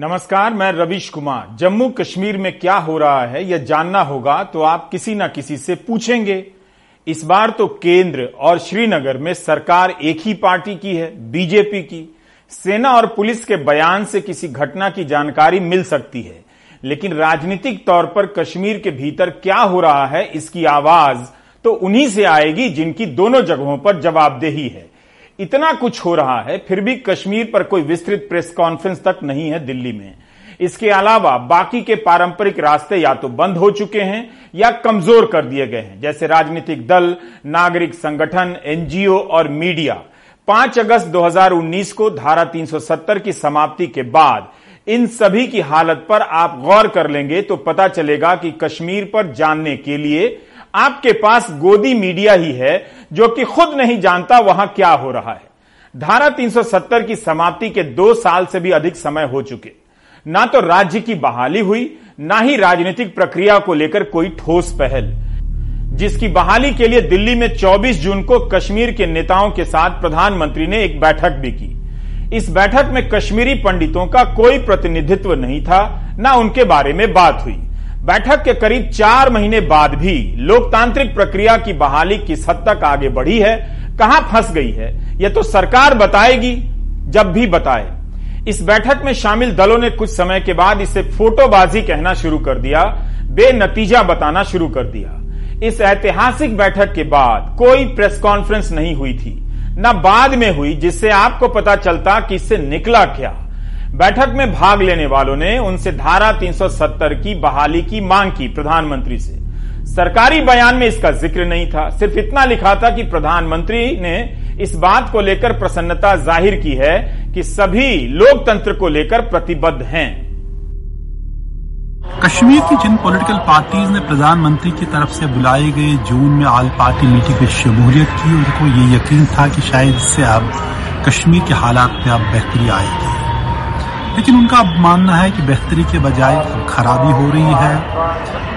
नमस्कार, मैं रविश कुमार। जम्मू कश्मीर में क्या हो रहा है, यह जानना होगा तो आप किसी न किसी से पूछेंगे। इस बार तो केंद्र और श्रीनगर में सरकार एक ही पार्टी की है, बीजेपी की। सेना और पुलिस के बयान से किसी घटना की जानकारी मिल सकती है। लेकिन राजनीतिक तौर पर कश्मीर के भीतर क्या हो रहा है, इसकी आवाज़ तो उन्हीं से आएगी जिनकी दोनों जगहों पर जवाबदेही है। इतना कुछ हो रहा है, फिर भी कश्मीर पर कोई विस्तृत प्रेस कॉन्फ्रेंस तक नहीं है दिल्ली में। इसके अलावा बाकी के पारंपरिक रास्ते या तो बंद हो चुके हैं या कमज़ोर कर दिए गए हैं, जैसे राजनीतिक दल, नागरिक संगठन, एनजीओ और मीडिया। 5 अगस्त 2019 को धारा 370 की समाप्ति के बाद इन सभी की हालत पर आप गौर कर लेंगे तो पता चलेगा कि कश्मीर पर जानने के लिए आपके पास गोदी मीडिया ही है, जो कि खुद नहीं जानता वहाँ क्या हो रहा है। धारा 370 की समाप्ति के दो साल से भी अधिक समय हो चुके। ना तो राज्य की बहाली हुई, ना ही राजनीतिक प्रक्रिया को लेकर कोई ठोस पहल। जिसकी बहाली के लिए दिल्ली में 24 जून को कश्मीर के नेताओं के साथ प्रधानमंत्री ने एक बैठक भी की। इस बैठक में कश्मीरी पंडितों का कोई प्रतिनिधित्व नहीं था, ना उनके बारे में बात हुई। बैठक के करीब चार महीने बाद भी लोकतांत्रिक प्रक्रिया की बहाली किस हद तक आगे बढ़ी है, कहाँ फंस गई है यह तो सरकार बताएगी, जब भी बताए। इस बैठक में शामिल दलों ने कुछ समय के बाद इसे फोटोबाजी कहना शुरू कर दिया, बेनतीजा बताना शुरू कर दिया। इस ऐतिहासिक बैठक के बाद कोई प्रेस कॉन्फ्रेंस नहीं हुई थी, न बाद में हुई, जिससे आपको पता चलता कि इससे निकला क्या। बैठक में भाग लेने वालों ने उनसे धारा 370 की बहाली की मांग की प्रधानमंत्री से। सरकारी बयान में इसका ज़िक्र नहीं था। सिर्फ़ इतना लिखा था कि प्रधानमंत्री ने इस बात को लेकर प्रसन्नता ज़ाहिर की है कि सभी लोकतंत्र को लेकर प्रतिबद्ध हैं। कश्मीर की जिन पॉलिटिकल पार्टीज़ ने प्रधानमंत्री की तरफ़ से बुलाए गए, जून में आल पार्टी मीटिंग में शमूलियत की, उनको ये यकीन था कि शायद इससे अब कश्मीर के हालात में अब बेहतरी आएगी। लेकिन उनका मानना है कि बेहतरी के बजाय खराबी हो रही है।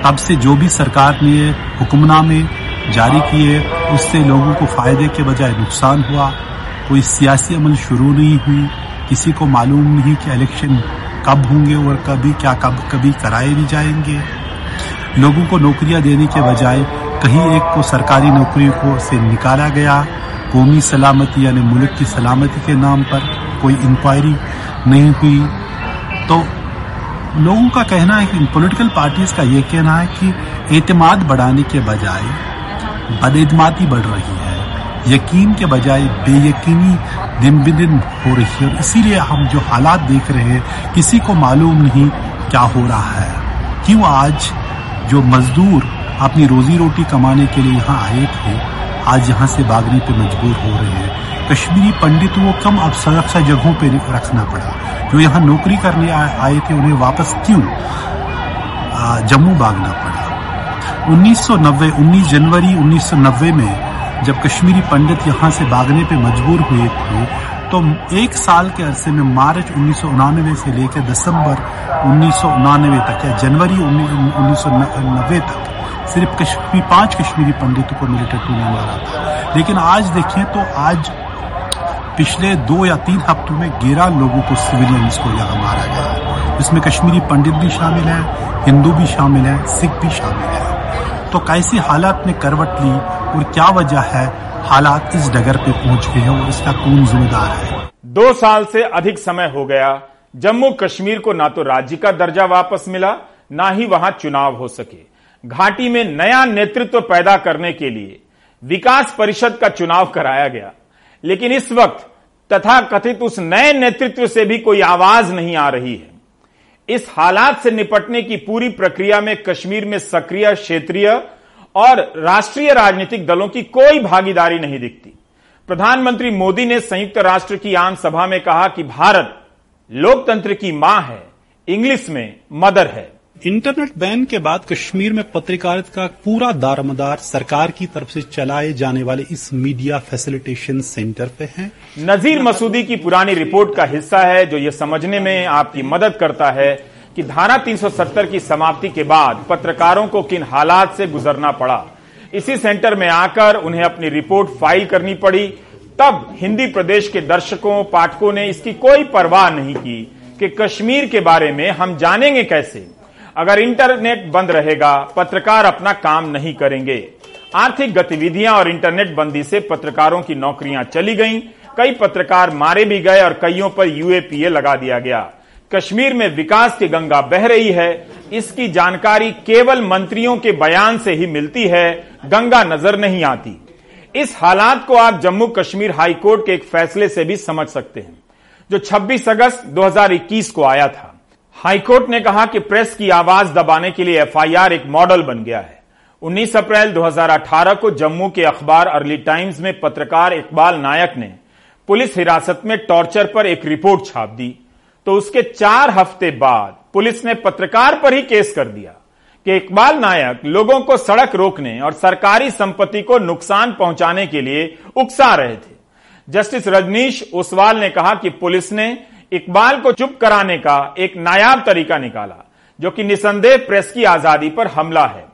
अब से जो भी सरकार ने हुक्मनामे जारी किए, उससे लोगों को फ़ायदे के बजाय नुकसान हुआ। कोई सियासी अमल शुरू नहीं हुई। किसी को मालूम नहीं कि इलेक्शन कब होंगे और कभी क्या कब कभी कराए भी जाएँगे। लोगों को नौकरियाँ देने के बजाय कहीं एक को सरकारी नौकरी को से निकाला गया। कौमी सलामती यानी मुल्क की सलामती के नाम पर कोई इंक्वायरी नहीं हुई। तो लोगों का कहना है कि पॉलिटिकल पार्टीज़ का ये कहना है कि एतमाद बढ़ाने के बजाय बदएतमादी बढ़ रही है। यकीन के बजाय बेयकीनी दिन ब दिन हो रही है। इसीलिए हम जो हालात देख रहे हैं, किसी को मालूम नहीं क्या हो रहा है। क्यों आज जो मजदूर अपनी रोजी रोटी कमाने के लिए यहाँ आए थे, आज यहाँ से भागने पर मजबूर हो रहे हैं? कश्मीरी पंडितों को कम अब सुरक्षा जगहों पे रखना पड़ा। जो यहाँ नौकरी करने आए थे, उन्हें वापस क्यों जम्मू भागना पड़ा? 1990 19 जनवरी 1990 में जब कश्मीरी पंडित यहाँ से भागने पे मजबूर हुए थे तो एक साल के अरसे में मार्च उन्नीस से लेकर दिसंबर उन्नीस तक या जनवरी उन्नीस तक सिर्फ़ कश्मीरी, पाँच कश्मीरी पंडितों को मिलिट्री ने मारा था। लेकिन आज देखें तो आज पिछले दो या तीन हफ्तों में ग्यारह लोगों को सिविलियंस को यहाँ मारा गया। इसमें कश्मीरी पंडित भी शामिल हैं, हिंदू भी शामिल हैं, सिख भी शामिल हैं। तो कैसी हालात ने करवट ली और क्या वजह है हालात इस डगर पे पहुँच गए हैं और इसका कौन जिम्मेदार है? दो साल से अधिक समय हो गया, जम्मू कश्मीर को ना तो राज्य का दर्जा वापस मिला, ना ही वहाँ चुनाव हो सके। घाटी में नया नेतृत्व पैदा करने के लिए विकास परिषद का चुनाव कराया गया। लेकिन इस वक्त तथा कथित उस नए नेतृत्व से भी कोई आवाज़ नहीं आ रही है। इस हालात से निपटने की पूरी प्रक्रिया में कश्मीर में सक्रिय, क्षेत्रीय और राष्ट्रीय राजनीतिक दलों की कोई भागीदारी नहीं दिखती। प्रधानमंत्री मोदी ने संयुक्त राष्ट्र की आम सभा में कहा कि भारत लोकतंत्र की माँ है, इंग्लिश में मदर है। इंटरनेट बैन के बाद कश्मीर में पत्रकारिता का पूरा दारमदार सरकार की तरफ़ से चलाए जाने वाले इस मीडिया फैसिलिटेशन सेंटर पे है। नजीर मसूदी की पुरानी रिपोर्ट का हिस्सा है, जो ये समझने में आपकी मदद करता है कि धारा 370 की समाप्ति के बाद पत्रकारों को किन हालात से गुजरना पड़ा। इसी सेंटर में आकर उन्हें अपनी रिपोर्ट फ़ाइल करनी पड़ी। तब हिंदी प्रदेश के दर्शकों, पाठकों ने इसकी कोई परवाह नहीं की कि कश्मीर के बारे में हम जानेंगे कैसे। अगर इंटरनेट बंद रहेगा, पत्रकार अपना काम नहीं करेंगे। आर्थिक गतिविधियाँ और इंटरनेट बंदी से पत्रकारों की नौकरियाँ चली गईं। कई पत्रकार मारे भी गए और कईयों पर यूएपीए लगा दिया गया। कश्मीर में विकास की गंगा बह रही है। इसकी जानकारी केवल मंत्रियों के बयान से ही मिलती है। गंगा नज़र नहीं आती। इस हालात को आप जम्मू कश्मीर हाईकोर्ट के एक फैसले से भी समझ सकते हैं, जो 26 अगस्त 2021 को आया था। हाईकोर्ट ने कहा कि प्रेस की आवाज़ दबाने के लिए एफआईआर एक मॉडल बन गया है। 19 अप्रैल 2018 को जम्मू के अखबार अर्ली टाइम्स में पत्रकार इकबाल नायक ने पुलिस हिरासत में टॉर्चर पर एक रिपोर्ट छाप दी। तो उसके चार हफ़्ते बाद पुलिस ने पत्रकार पर ही केस कर दिया कि इकबाल नायक लोगों को सड़क रोकने और सरकारी संपत्ति को नुकसान पहुँचाने के लिए उकसा रहे थे। जस्टिस रजनीश ओसवाल ने कहा कि पुलिस ने इकबाल को चुप कराने का एक नायाब तरीका निकाला, जो कि निसंदेह प्रेस की आज़ादी पर हमला है।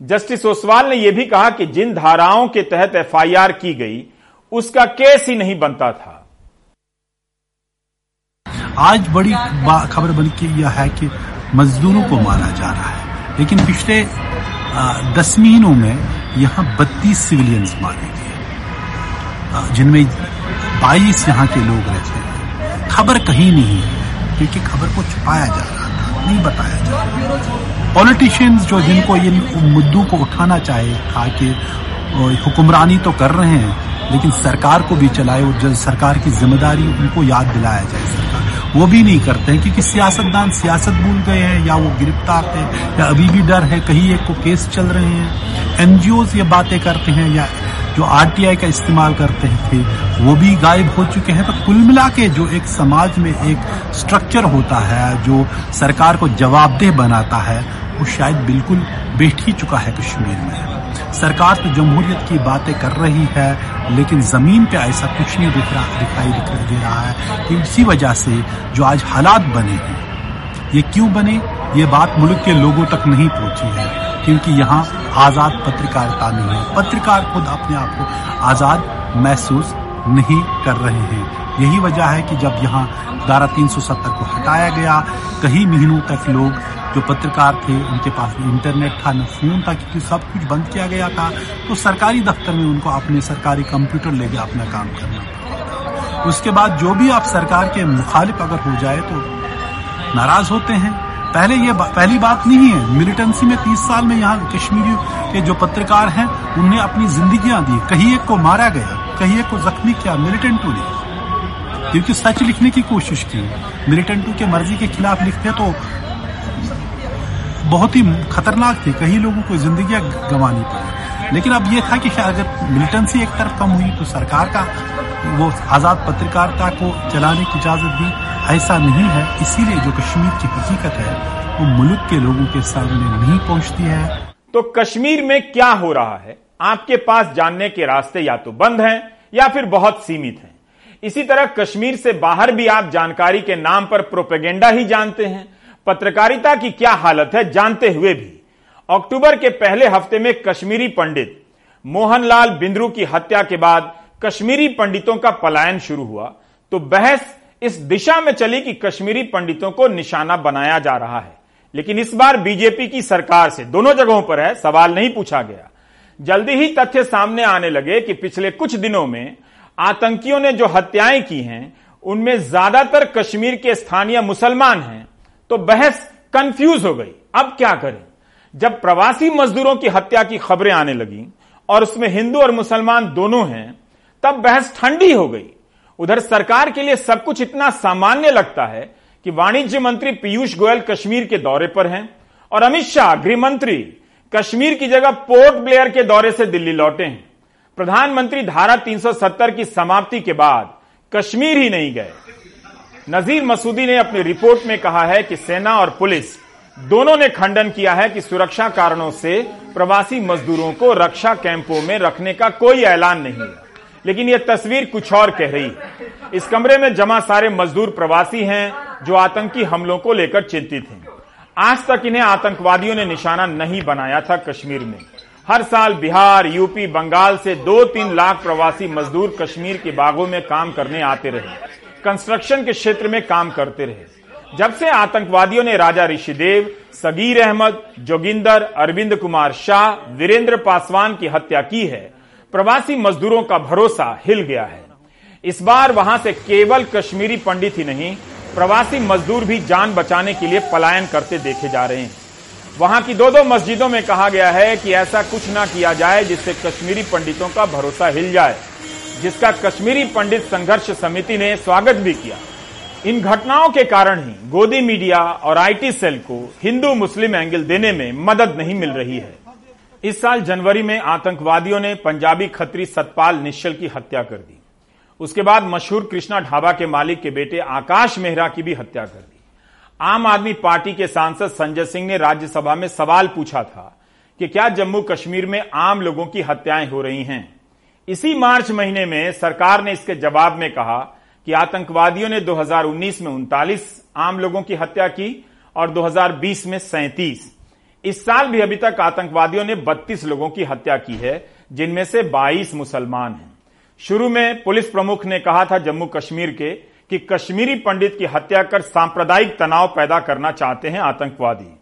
जस्टिस ओसवाल ने यह भी कहा कि जिन धाराओं के तहत एफआईआर की गई, उसका केस ही नहीं बनता था। आज बड़ी खबर बन के यह है कि मजदूरों को मारा जा रहा है। लेकिन पिछले दस महीनों में यहाँ बत्तीस सिविलियंस मारे गए। जिनमें बाईस यहाँ के लोग रहते हैं खबर कहीं नहीं है। क्योंकि खबर को छुपाया जा रहा था नहीं बताया जा रहा पॉलिटिशियंस जो जिनको इन मुद्दों को उठाना चाहे था कि हुक्मरानी तो कर रहे हैं लेकिन सरकार को भी चलाए और सरकार की ज़िम्मेदारी उनको याद दिलाया जाए सरकार। वो भी नहीं करते हैं क्योंकि सियासतदान सियासत भूल गए हैं या वो गिरफ़्तार थे या अभी भी डर है कहीं एक को केस चल रहे हैं। एनजीओ ये बातें करते हैं या जो आरटीआई का इस्तेमाल करते थे, वो भी गायब हो चुके हैं। तो कुल मिला के जो एक समाज में एक स्ट्रक्चर होता है, जो सरकार को जवाबदेह बनाता है, वो शायद बिल्कुल बैठ ही चुका है कश्मीर में। सरकार तो जमहूरियत की बातें कर रही है, लेकिन ज़मीन पे ऐसा कुछ नहीं दिख रहा, दिखाई दिख दे रहा है कि इसी वजह से जो आज हालात बने हैं, ये क्यों बने? ये बात मुल्क के लोगों तक नहीं पहुँची है, क्योंकि यहाँ आज़ाद पत्रकारिता नहीं है। पत्रकार खुद अपने आप को आज़ाद महसूस नहीं कर रहे हैं। यही वजह है कि जब यहाँ धारा 370 को हटाया गया कई महीनों तक लोग जो पत्रकार थे, उनके पास इंटरनेट था, न फ़ोन था, क्योंकि सब कुछ बंद किया गया था तो सरकारी दफ्तर में उनको अपने सरकारी कंप्यूटर लेके अपना काम करना उसके बाद जो भी आप सरकार के मुखालिफ अगर हो जाए तो नाराज़ होते हैं। पहले ये बा, पहली बात नहीं है। मिलिटेंसी में तीस साल में यहाँ कश्मीरी के जो पत्रकार हैं उनने अपनी जिंदगियाँ दी। कहीं एक को मारा गया कहीं एक को जख्मी किया मिलिटेंटू ने क्योंकि सच लिखने की कोशिश की। मिलिटेंटू के मर्ज़ी के खिलाफ लिखते तो बहुत ही खतरनाक थी। कहीं लोगों को ज़िंदगी गंवानी पड़ी। लेकिन अब ये था कि अगर मिलिटेंसी एक तरफ़ कम हुई तो सरकार का वो आज़ाद पत्रकारिता को चलाने की इजाज़त दी। ऐसा नहीं है, इसीलिए जो कश्मीर की हकीकत है, वो मुल्क के लोगों के सामने नहीं पहुँचती है। तो कश्मीर में क्या हो रहा है? आपके पास जानने के रास्ते या तो बंद हैं, या फिर बहुत सीमित हैं। इसी तरह कश्मीर से बाहर भी आप जानकारी के नाम पर प्रोपेगेंडा ही जानते हैं। पत्रकारिता की क्या हालत है, जानते हुए भी। अक्टूबर के पहले हफ़्ते में कश्मीरी पंडित मोहनलाल बिंद्रू की हत्या के बाद कश्मीरी पंडितों का पलायन शुरू हुआ। तो बहस इस दिशा में चली कि कश्मीरी पंडितों को निशाना बनाया जा रहा है। लेकिन इस बार बीजेपी की सरकार से, दोनों जगहों पर है, सवाल नहीं पूछा गया। जल्दी ही तथ्य सामने आने लगे कि पिछले कुछ दिनों में आतंकियों ने जो हत्याएँ की हैं, उनमें ज़्यादातर कश्मीर के स्थानीय मुसलमान हैं तो बहस कंफ्यूज हो गई। अब क्या करें? जब प्रवासी मजदूरों की हत्या की खबरें आने लगी और उसमें हिंदू और मुसलमान दोनों हैं, तब बहस ठंडी हो गई। उधर सरकार के लिए सब कुछ इतना सामान्य लगता है कि वाणिज्य मंत्री पीयूष गोयल कश्मीर के दौरे पर हैं और अमित शाह गृह मंत्री कश्मीर की जगह पोर्ट ब्लेयर के दौरे से दिल्ली लौटे हैं। प्रधानमंत्री धारा 370 की समाप्ति के बाद कश्मीर ही नहीं गए। नजीर मसूदी ने अपनी रिपोर्ट में कहा है कि सेना और पुलिस दोनों ने खंडन किया है कि सुरक्षा कारणों से प्रवासी मजदूरों को रक्षा कैंपों में रखने का कोई ऐलान नहीं है। लेकिन यह तस्वीर कुछ और कह रही। है इस कमरे में जमा सारे मजदूर प्रवासी हैं जो आतंकी हमलों को लेकर चिंतित हैं। आज तक इन्हें आतंकवादियों ने निशाना नहीं बनाया था कश्मीर में। हर साल बिहार, यूपी, बंगाल से दो तीन लाख प्रवासी मजदूर कश्मीर के बागों में काम करने आते रहे। कंस्ट्रक्शन के क्षेत्र में काम करते रहे। जब से आतंकवादियों ने राजा ऋषिदेव, सगीर अहमद, जोगिंदर, अरविंद कुमार शाह, वीरेंद्र पासवान की हत्या की है प्रवासी मजदूरों का भरोसा हिल गया है। इस बार वहाँ से केवल कश्मीरी पंडित ही नहीं, प्रवासी मजदूर भी जान बचाने के लिए पलायन करते देखे जा रहे हैं। वहाँ की दो दो मस्जिदों में कहा गया है कि ऐसा कुछ ना किया जाए जिससे कश्मीरी पंडितों का भरोसा हिल जाए, जिसका कश्मीरी पंडित संघर्ष समिति ने स्वागत भी किया। इन घटनाओं के कारण ही गोदी मीडिया और आईटी सेल को हिंदू मुस्लिम एंगल देने में मदद नहीं मिल रही है। इस साल जनवरी में आतंकवादियों ने पंजाबी खत्री सतपाल निश्चल की हत्या कर दी। उसके बाद मशहूर कृष्णा ढाबा के मालिक के बेटे आकाश मेहरा की भी हत्या कर दी। आम आदमी पार्टी के सांसद संजय सिंह ने राज्यसभा में सवाल पूछा था कि क्या जम्मू कश्मीर में आम लोगों की हत्याएँ हो रही हैं? इसी मार्च महीने में सरकार ने इसके जवाब में कहा कि आतंकवादियों ने 2019 में उनतालीस आम लोगों की हत्या की और 2020 में सैंतीस। इस साल भी अभी तक आतंकवादियों ने 32 लोगों की हत्या की है, जिनमें से 22 मुसलमान हैं। शुरू में पुलिस प्रमुख ने कहा था जम्मू कश्मीर के, कि कश्मीरी पंडित की हत्या कर सांप्रदायिक तनाव पैदा करना चाहते हैं आतंकवादी।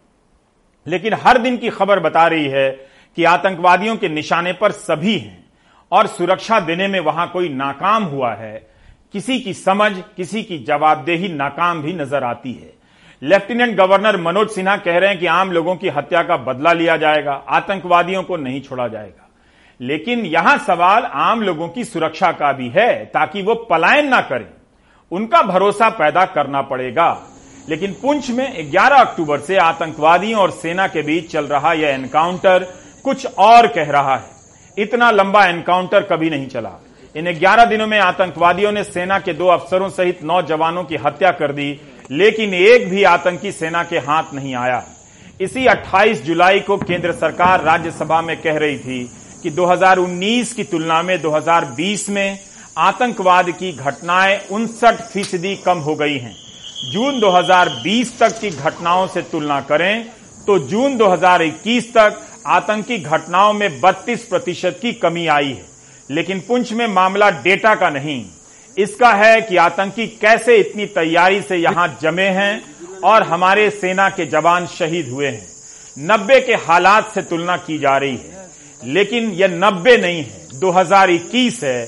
लेकिन हर दिन की खबर बता रही है कि आतंकवादियों के निशाने पर सभी हैं, और सुरक्षा देने में वहाँ कोई नाकाम हुआ है। किसी की समझ, किसी की जवाबदेही नाकाम भी नज़र आती है। लेफ्टिनेंट गवर्नर मनोज सिन्हा कह रहे हैं कि आम लोगों की हत्या का बदला लिया जाएगा, आतंकवादियों को नहीं छोड़ा जाएगा। लेकिन यहाँ सवाल आम लोगों की सुरक्षा का भी है, ताकि वो पलायन ना करें। उनका भरोसा पैदा करना पड़ेगा। लेकिन पुंछ में 11 अक्टूबर से आतंकवादियों और सेना के बीच चल रहा यह एनकाउंटर कुछ और कह रहा है। इतना लंबा एनकाउंटर कभी नहीं चला। इन 11 दिनों में आतंकवादियों ने सेना के दो अफसरों सहित नौ जवानों की हत्या कर दी। लेकिन एक भी आतंकी सेना के हाथ नहीं आया। इसी 28 जुलाई को केंद्र सरकार राज्यसभा में कह रही थी कि 2019 की तुलना में 2020 में आतंकवाद की घटनाएँ उनसठ फ़ीसदी कम हो गई हैं। जून 2020 तक की घटनाओं से तुलना करें तो जून 2021 तक आतंकी घटनाओं में 32 प्रतिशत की कमी आई है। लेकिन पुंछ में मामला डेटा का नहीं। इसका है कि आतंकी कैसे इतनी तैयारी से यहाँ जमे हैं और हमारे सेना के जवान शहीद हुए हैं। नब्बे के हालात से तुलना की जा रही है, लेकिन यह नब्बे नहीं है 2021 है।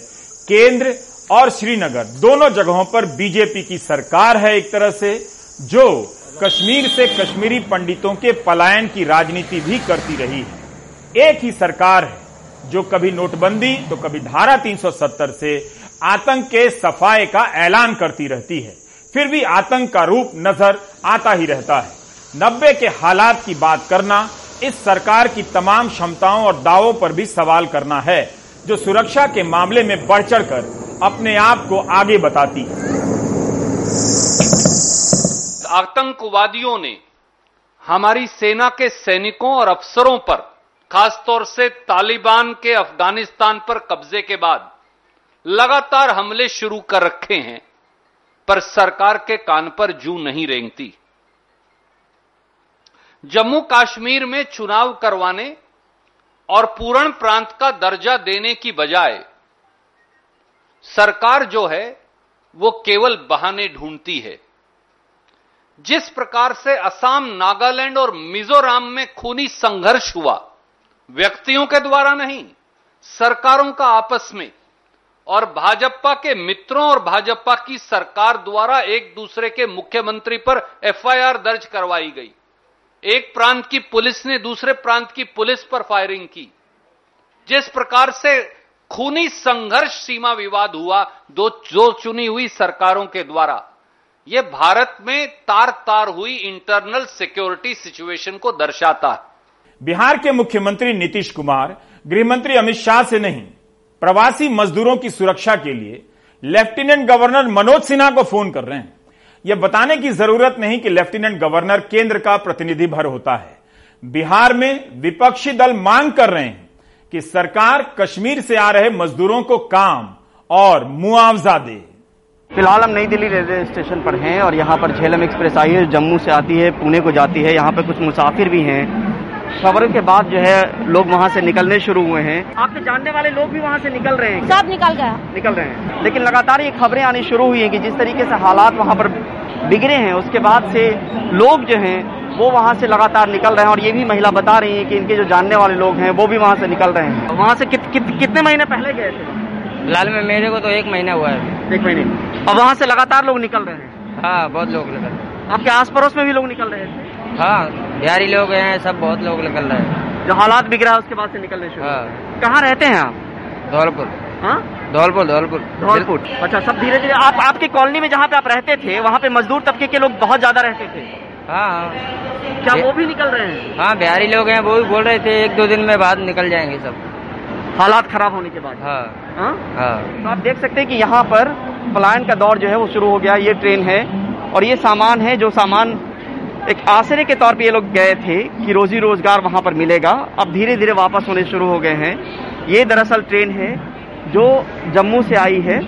केंद्र और श्रीनगर दोनों जगहों पर बीजेपी की सरकार है एक तरह से, जो कश्मीर से कश्मीरी पंडितों के पलायन की राजनीति भी करती रही है। एक ही सरकार है, जो कभी नोटबंदी तो कभी धारा 370 से आतंक के सफाए का ऐलान करती रहती है। फिर भी आतंक का रूप नज़र आता ही रहता है। नब्बे के हालात की बात करना, इस सरकार की तमाम क्षमताओं और दावों पर भी सवाल करना है, जो सुरक्षा के मामले में बढ़ चढ़कर अपने आप को आगे बताती है। आतंकवादियों ने हमारी सेना के सैनिकों और अफसरों पर, खासतौर से तालिबान के अफ़गानिस्तान पर कब्जे के बाद लगातार हमले शुरू कर रखे हैं, पर सरकार के कान पर जू नहीं रेंगती। जम्मू कश्मीर में चुनाव करवाने और पूर्ण प्रांत का दर्जा देने की बजाय सरकार जो है, वो केवल बहाने ढूंढती है। जिस प्रकार से असम, नागालैंड और मिजोरम में खूनी संघर्ष हुआ, व्यक्तियों के द्वारा नहीं, सरकारों का आपस में और भाजपा के मित्रों और भाजपा की सरकार द्वारा एक दूसरे के मुख्यमंत्री पर एफआईआर दर्ज करवाई गई। एक प्रांत की पुलिस ने दूसरे प्रांत की पुलिस पर फायरिंग की। जिस प्रकार से खूनी संघर्ष सीमा विवाद हुआ, दो जो चुनी हुई सरकारों के द्वारा यह भारत में तार तार हुई इंटरनल सिक्योरिटी सिचुएशन को दर्शाता है। बिहार के मुख्यमंत्री नीतीश कुमार, गृहमंत्री अमित शाह से नहीं प्रवासी मजदूरों की सुरक्षा के लिए लेफ्टिनेंट गवर्नर मनोज सिन्हा को फ़ोन कर रहे हैं। यह बताने की ज़रूरत नहीं कि लेफ्टिनेंट गवर्नर केंद्र का प्रतिनिधि भर होता है। बिहार में विपक्षी दल मांग कर रहे हैं कि सरकार कश्मीर से आ रहे मजदूरों को काम और मुआवजा दे। फ़िलहाल हम नई दिल्ली रेलवे स्टेशन पर हैं और यहाँ पर झेलम एक्सप्रेस आई है, जम्मू से आती है, पुणे को जाती है। यहाँ पर कुछ मुसाफिर भी हैं। खबर के बाद जो है लोग वहाँ से निकलने शुरू हुए हैं। आपके जानने वाले लोग भी वहाँ से निकल रहे हैं? सब निकल गया। निकल रहे हैं। लेकिन लगातार ये खबरें आनी शुरू हुई हैं कि जिस तरीके से हालात वहाँ पर बिगड़े हैं उसके बाद से लोग जो हैं वो वहाँ से लगातार निकल रहे हैं और ये भी महिला बता रही है कि इनके जो जानने वाले लोग हैं वो भी वहाँ से निकल रहे हैं। वहाँ से कित, कित, कितने महीने पहले गए थे? लाल में मेरे को तो एक महीना हुआ है। एक महीने। और वहाँ से लगातार लोग निकल रहे हैं? हाँ बहुत लोग निकल रहे हैं। आपके आस पड़ोस में भी लोग निकल रहे थे? हाँ। बिहारी लोग हैं सब बहुत लोग निकल रहे हैं। जो हालात बिगड़ा है उसके बाद से निकलने शुरू। हाँ। कहाँ रहते हैं आप? धौलपुर। हाँ? धौलपुर धौलपुर। धौलपुर। अच्छा सब धीरे धीरे आप आपकी कॉलोनी में जहाँ पे आप रहते थे वहाँ पे मजदूर तबके के लोग बहुत ज़्यादा रहते थे। हाँ हाँ। क्या वो भी निकल रहे हैं? हाँ बिहारी लोग हैं वो भी बोल रहे थे एक दो दिन में बाद निकल जाएँगे सब। हालात खराब होने के बाद। हाँ। हाँ? हाँ। तो आप देख सकते हैं कि यहाँ पर पलायन का दौर जो है वो शुरू हो गया। ये ट्रेन है और ये सामान है जो सामान एक आसरे के तौर पे ये लोग गए थे कि रोजी रोज़गार वहाँ पर मिलेगा। अब धीरे धीरे वापस होने शुरू हो गए हैं। ये दरअसल ट्रेन है जो जम्मू से आई है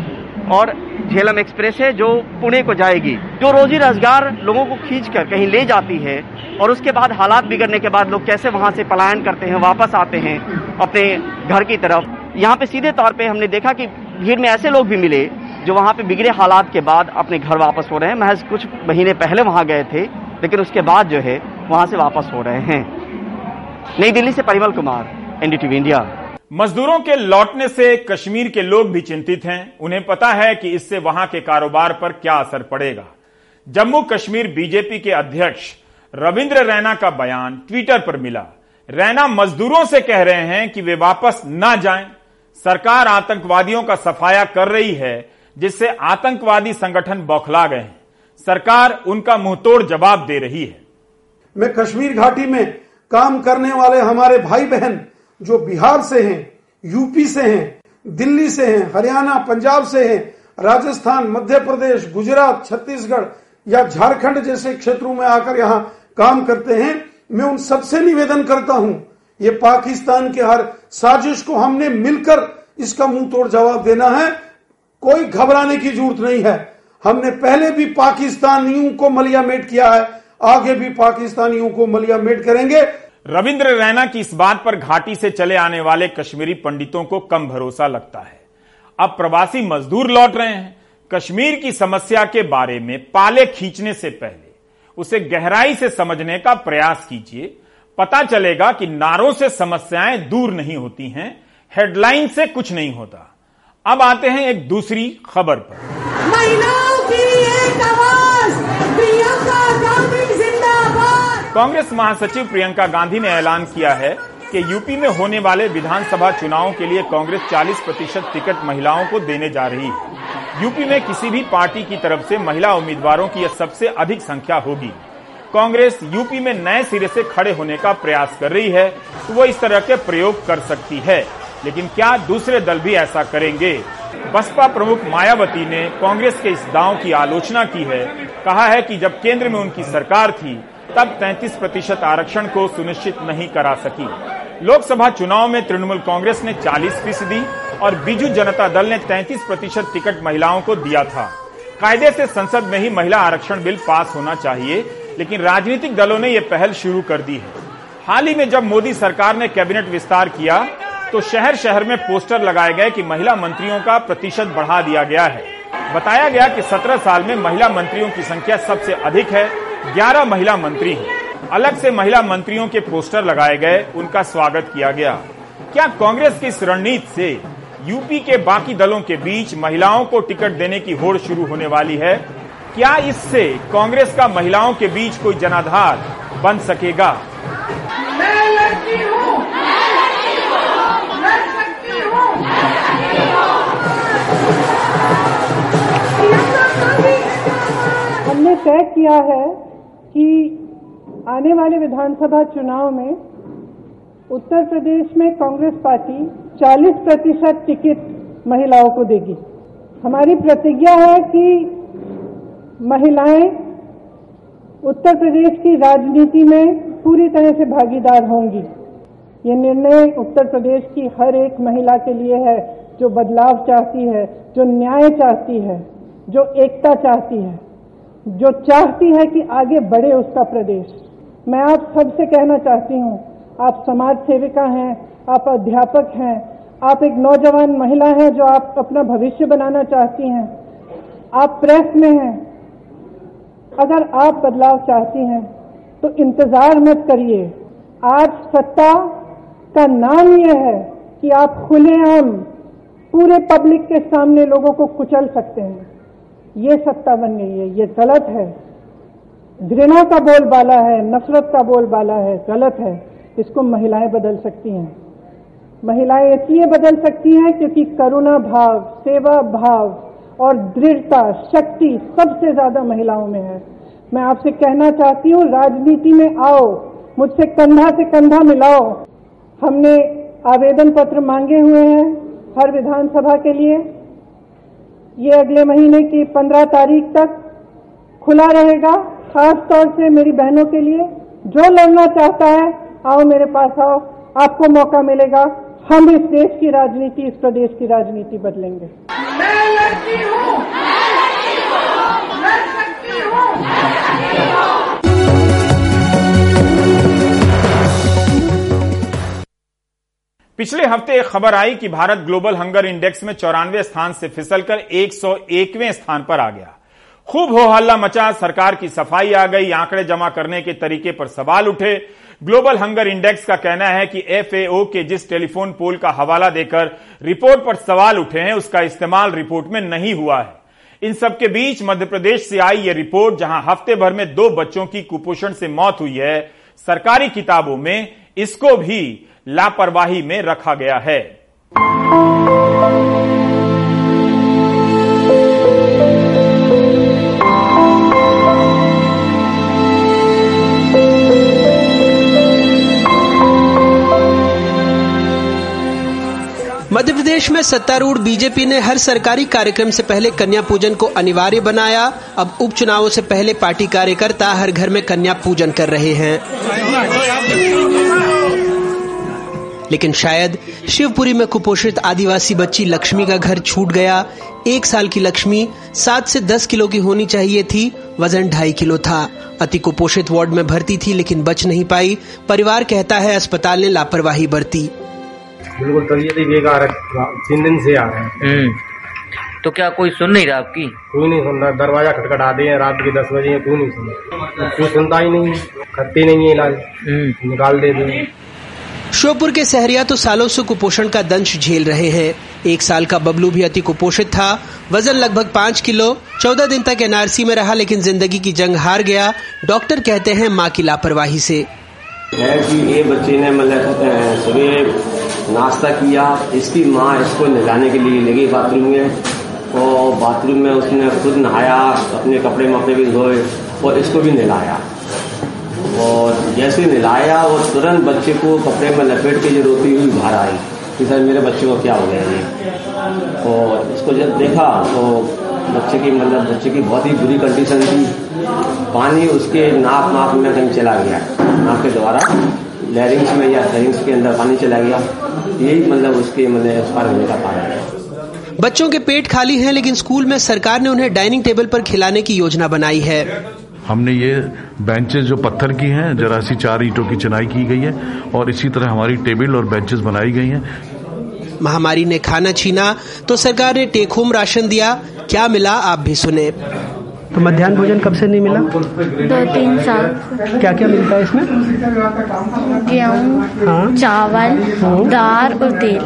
और झेलम एक्सप्रेस है जो पुणे को जाएगी। जो रोजी रोज़गार लोगों को खींच कर कहीं ले जाती है और उसके बाद हालात बिगड़ने के बाद लोग कैसे वहाँ से पलायन करते हैं, वापस आते हैं अपने घर की तरफ़। यहाँ पे सीधे तौर पे हमने देखा कि भीड़ में ऐसे लोग भी मिले जो वहाँ पे बिगड़े हालात के बाद अपने घर वापस हो रहे हैं। महज कुछ महीने पहले वहाँ गए थे। लेकिन उसके बाद जो है, वहाँ से वापस हो रहे हैं। नई दिल्ली से परिमल कुमार एनडीटीवी इंडिया मजदूरों के लौटने से कश्मीर के लोग भी चिंतित हैं। उन्हें पता है कि इससे वहाँ के कारोबार पर क्या असर पड़ेगा। जम्मू कश्मीर बीजेपी के अध्यक्ष रविंद्र रैना का बयान ट्विटर पर मिला। रैना मजदूरों से कह रहे हैं कि वे वापस ना जाएँ। सरकार आतंकवादियों का सफाया कर रही है, जिससे आतंकवादी संगठन बौखला गए हैं। सरकार उनका मुंहतोड़ जवाब दे रही है। मैं कश्मीर घाटी में काम करने वाले हमारे भाई बहन जो बिहार से हैं, यूपी से हैं, दिल्ली से हैं, हरियाणा, पंजाब से हैं, राजस्थान, मध्य प्रदेश, गुजरात, छत्तीसगढ़ या झारखंड जैसे क्षेत्रों में आकर यहाँ काम करते हैं, मैं उन सबसे निवेदन करता हूँ, ये पाकिस्तान के हर साजिश को हमने मिलकर इसका मुँह तोड़ जवाब देना है, कोई घबराने की ज़रूरत नहीं है। हमने पहले भी पाकिस्तानियों को मलिया मेट किया है, आगे भी पाकिस्तानियों को मलिया मेट करेंगे। रविंद्र रैना की इस बात पर घाटी से चले आने वाले कश्मीरी पंडितों को कम भरोसा लगता है। अब प्रवासी मजदूर लौट रहे हैं। कश्मीर की समस्या के बारे में पाले खींचने से पहले उसे गहराई से समझने का प्रयास कीजिए। पता चलेगा कि नारों से समस्याएँ दूर नहीं होती हैं, हेडलाइन से कुछ नहीं होता। अब आते हैं एक दूसरी खबर पर। महिलाओं की एक आवाज़ प्रियंका गांधी जिंदाबाद कांग्रेस महासचिव प्रियंका गांधी ने ऐलान किया है कि यूपी में होने वाले विधानसभा चुनावों के लिए कांग्रेस 40 प्रतिशत टिकट महिलाओं को देने जा रही। यूपी में किसी भी पार्टी की तरफ़ से महिला उम्मीदवारों की यह सबसे अधिक संख्या होगी। कांग्रेस यूपी में नए सिरे से खड़े होने का प्रयास कर रही है तो वो इस तरह के प्रयोग कर सकती है। लेकिन क्या दूसरे दल भी ऐसा करेंगे? बसपा प्रमुख मायावती ने कांग्रेस के इस दांव की आलोचना की है। कहा है कि जब केंद्र में उनकी सरकार थी, तब 33 प्रतिशत आरक्षण को सुनिश्चित नहीं करा सकी। लोकसभा चुनाव में तृणमूल कांग्रेस ने 40 फ़ीसदी और बीजू जनता दल ने 33 प्रतिशत टिकट महिलाओं को दिया था। कायदे से संसद में ही महिला आरक्षण बिल पास होना चाहिए, लेकिन राजनीतिक दलों ने यह पहल शुरू कर दी है। हाल ही में जब मोदी सरकार ने कैबिनेट विस्तार किया तो शहर शहर में पोस्टर लगाए गए कि महिला मंत्रियों का प्रतिशत बढ़ा दिया गया है। बताया गया कि 17 साल में महिला मंत्रियों की संख्या सबसे अधिक है 11 महिला मंत्री हैं। अलग से महिला मंत्रियों के पोस्टर लगाए गए, उनका स्वागत किया गया। क्या कांग्रेस की इस रणनीति से यूपी के बाकी दलों के बीच महिलाओं को टिकट देने की होड़ शुरू होने वाली है? क्या इससे कांग्रेस का महिलाओं के बीच कोई जनाधार बन सकेगा? मैं लड़की हूँ। तय किया है कि आने वाले विधानसभा चुनाव में उत्तर प्रदेश में कांग्रेस पार्टी 40 प्रतिशत टिकट महिलाओं को देगी। हमारी प्रतिज्ञा है कि महिलाएँ उत्तर प्रदेश की राजनीति में पूरी तरह से भागीदार होंगी। ये निर्णय उत्तर प्रदेश की हर एक महिला के लिए है, जो बदलाव चाहती है, जो न्याय चाहती है, जो एकता चाहती है। जो चाहती है कि आगे बढ़े उसका प्रदेश। मैं आप सबसे कहना चाहती हूँ, आप समाज सेविका हैं, आप अध्यापक हैं, आप एक नौजवान महिला हैं जो आप अपना भविष्य बनाना चाहती हैं। आप प्रेस में हैं। अगर आप बदलाव चाहती हैं तो इंतज़ार मत करिए। आज सत्ता का नाम यह है कि आप खुलेआम पूरे पब्लिक के सामने लोगों को कुचल सकते हैं। ये सत्ता बन गई है ये गलत है। घृणा का बोलबाला है, नफरत का बोलबाला है, गलत है। इसको महिलाएँ बदल सकती हैं। महिलाएँ इसलिए बदल सकती हैं क्योंकि करुणा भाव, सेवा भाव और दृढ़ता, शक्ति सबसे ज़्यादा महिलाओं में है। मैं आपसे कहना चाहती हूँ, राजनीति में आओ, मुझसे कंधा से कंधा मिलाओ। हमने आवेदन पत्र मांगे हुए हैं हर विधानसभा के लिए। ये अगले महीने की पंद्रह तारीख तक खुला रहेगा, खास तौर से मेरी बहनों के लिए। जो लड़ना चाहता है, आओ मेरे पास आओ, आपको मौका मिलेगा। हम इस देश की राजनीति, इस प्रदेश की राजनीति बदलेंगे। मैं पिछले हफ़्ते एक खबर आई कि भारत ग्लोबल हंगर इंडेक्स में चौरानवे स्थान से फिसलकर 101वें स्थान पर आ गया। खूब हो हल्ला मचा, सरकार की सफ़ाई आ गई, आंकड़े जमा करने के तरीके पर सवाल उठे। ग्लोबल हंगर इंडेक्स का कहना है कि एफएओ के जिस टेलीफोन पोल का हवाला देकर रिपोर्ट पर सवाल उठे हैं, उसका इस्तेमाल रिपोर्ट में नहीं हुआ है। इन सबके बीच मध्य प्रदेश से आई ये रिपोर्ट, जहाँ हफ़्ते भर में दो बच्चों की कुपोषण से मौत हुई है। सरकारी किताबों में इसको भी लापरवाही में रखा गया है। मध्य प्रदेश में सत्तारूढ़ बीजेपी ने हर सरकारी कार्यक्रम से पहले कन्या पूजन को अनिवार्य बनाया। अब उपचुनावों से पहले पार्टी कार्यकर्ता हर घर में कन्या पूजन कर रहे हैं। लेकिन शायद शिवपुरी में कुपोषित आदिवासी बच्ची लक्ष्मी का घर छूट गया। एक साल की लक्ष्मी सात से दस किलो की होनी चाहिए थी, वज़न ढाई किलो था। अति कुपोषित वार्ड में भर्ती थी, लेकिन बच नहीं पाई। परिवार कहता है अस्पताल ने लापरवाही बरती। बिल्कुल तबीयत ही बेकार है तीन दिन से आ रहे हैं। तो क्या कोई सुन नहीं रहा आपकी? कोई नहीं सुन रहा दरवाज़ा खटखटा दिए हैं रात के दस बजे कोई नहीं सुन रहा। कोई सुनता ही नहीं करते नहीं है इलाज। निकाल देते हैं श्योपुर के सहरिया तो सालों से कुपोषण का दंश झेल रहे हैं। एक साल का बबलू भी अति कुपोषित था। वज़न लगभग पाँच किलो। चौदह दिन तक एनआरसी में रहा लेकिन ज़िंदगी की जंग हार गया। डॉक्टर कहते हैं माँ की लापरवाही से। है ये बच्चे ने मतलब सुबह नाश्ता किया, इसकी माँ इसको नहलाने के लिए लगी बाथरूम में और बाथरूम में उसने खुद नहाया, अपने कपड़े मपड़े भी धोए और इसको भी नहलाया। और जैसे नहलाया, वो तुरंत बच्चे को कपड़े में लपेट के जो रोती हुई बाहर आई कि सर मेरे बच्चे को क्या हो गया ये? और इसको जब देखा तो बच्चे की मतलब बच्चे की बहुत ही बुरी कंडीशन थी। पानी उसके नाक नाक में कहीं चला गया। नाक के द्वारा लैरिंग्स में या लैरिंग्स के अंदर पानी चला गया। यही मतलब उसके मतलब एक्सपायर होने का कारण है। बच्चों के पेट खाली हैं लेकिन स्कूल में सरकार ने उन्हें डाइनिंग टेबल पर खिलाने की योजना बनाई है। हमने ये बेंचेस जो पत्थर की हैं जरा सी चार ईंटों की चिनाई की गई है और इसी तरह हमारी टेबल और बेंचेस बनाई गई हैं। महामारी ने खाना छीना तो सरकार ने टेक होम राशन दिया। क्या मिला? आप भी सुने। तो मध्यान्ह भोजन कब से नहीं मिला? दो तीन साल। क्या क्या मिलता है इसमें? गेहूँ हाँ? चावल दाल और तेल।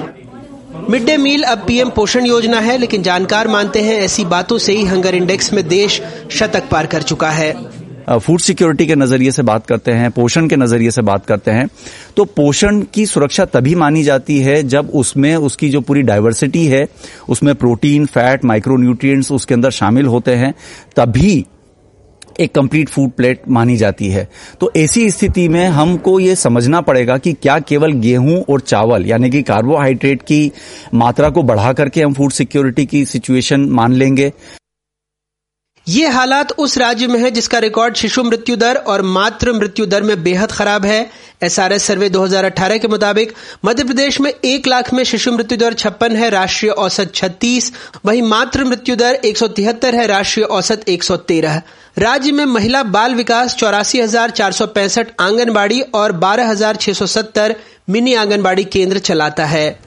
मिड डे मील अब पीएम पोषण योजना है लेकिन जानकार मानते हैं ऐसी बातों से ही हंगर इंडेक्स में देश शतक पार कर चुका है। फ़ूड सिक्योरिटी के नज़रिए से बात करते हैं, पोषण के नज़रिए से बात करते हैं तो पोषण की सुरक्षा तभी मानी जाती है जब उसमें उसकी जो पूरी डाइवर्सिटी है, उसमें प्रोटीन फैट माइक्रोन्यूट्रिएंट्स उसके अंदर शामिल होते हैं, तभी एक कंप्लीट फ़ूड प्लेट मानी जाती है। तो ऐसी स्थिति में हमको ये समझना पड़ेगा कि क्या केवल गेहूँ और चावल, यानी कि कार्बोहाइड्रेट की मात्रा को बढ़ा करके हम फ़ूड सिक्योरिटी की सिचुएशन मान लेंगे ये हालात उस राज्य में है जिसका रिकॉर्ड शिशु मृत्यु दर और मातृ मृत्यु दर में बेहद खराब है। एसआरएस सर्वे 2018 के मुताबिक मध्य प्रदेश में एक लाख में शिशु मृत्यु दर छप्पन है, राष्ट्रीय औसत 36 वहीं मातृ मृत्यु दर एक सौ तिहत्तर है, राष्ट्रीय औसत 113 राज्य में महिला बाल विकास चौरासी आंगनबाड़ी और बारह मिनी आंगनबाड़ी केंद्र चलाता है।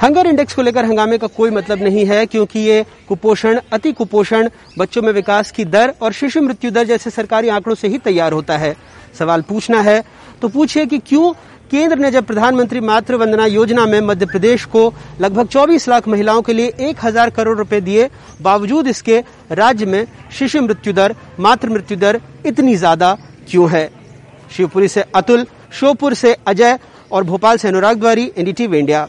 हंगर इंडेक्स को लेकर हंगामे का कोई मतलब नहीं है, क्योंकि ये कुपोषण, अति कुपोषण बच्चों में विकास की दर और शिशु मृत्यु दर जैसे सरकारी आंकड़ों से ही तैयार होता है। सवाल पूछना है तो पूछिए कि क्यों केंद्र ने जब प्रधानमंत्री मातृ वंदना योजना में मध्य प्रदेश को लगभग 24 लाख महिलाओं के लिए 1000 करोड़ रुपए दिए, बावजूद इसके राज्य में शिशु मृत्यु दर, मातृ मृत्यु दर इतनी ज़्यादा क्यों है? शिवपुरी से अतुल, श्योपुर से अजय और भोपाल से अनुराग द्वारी एनडीटीवी इंडिया।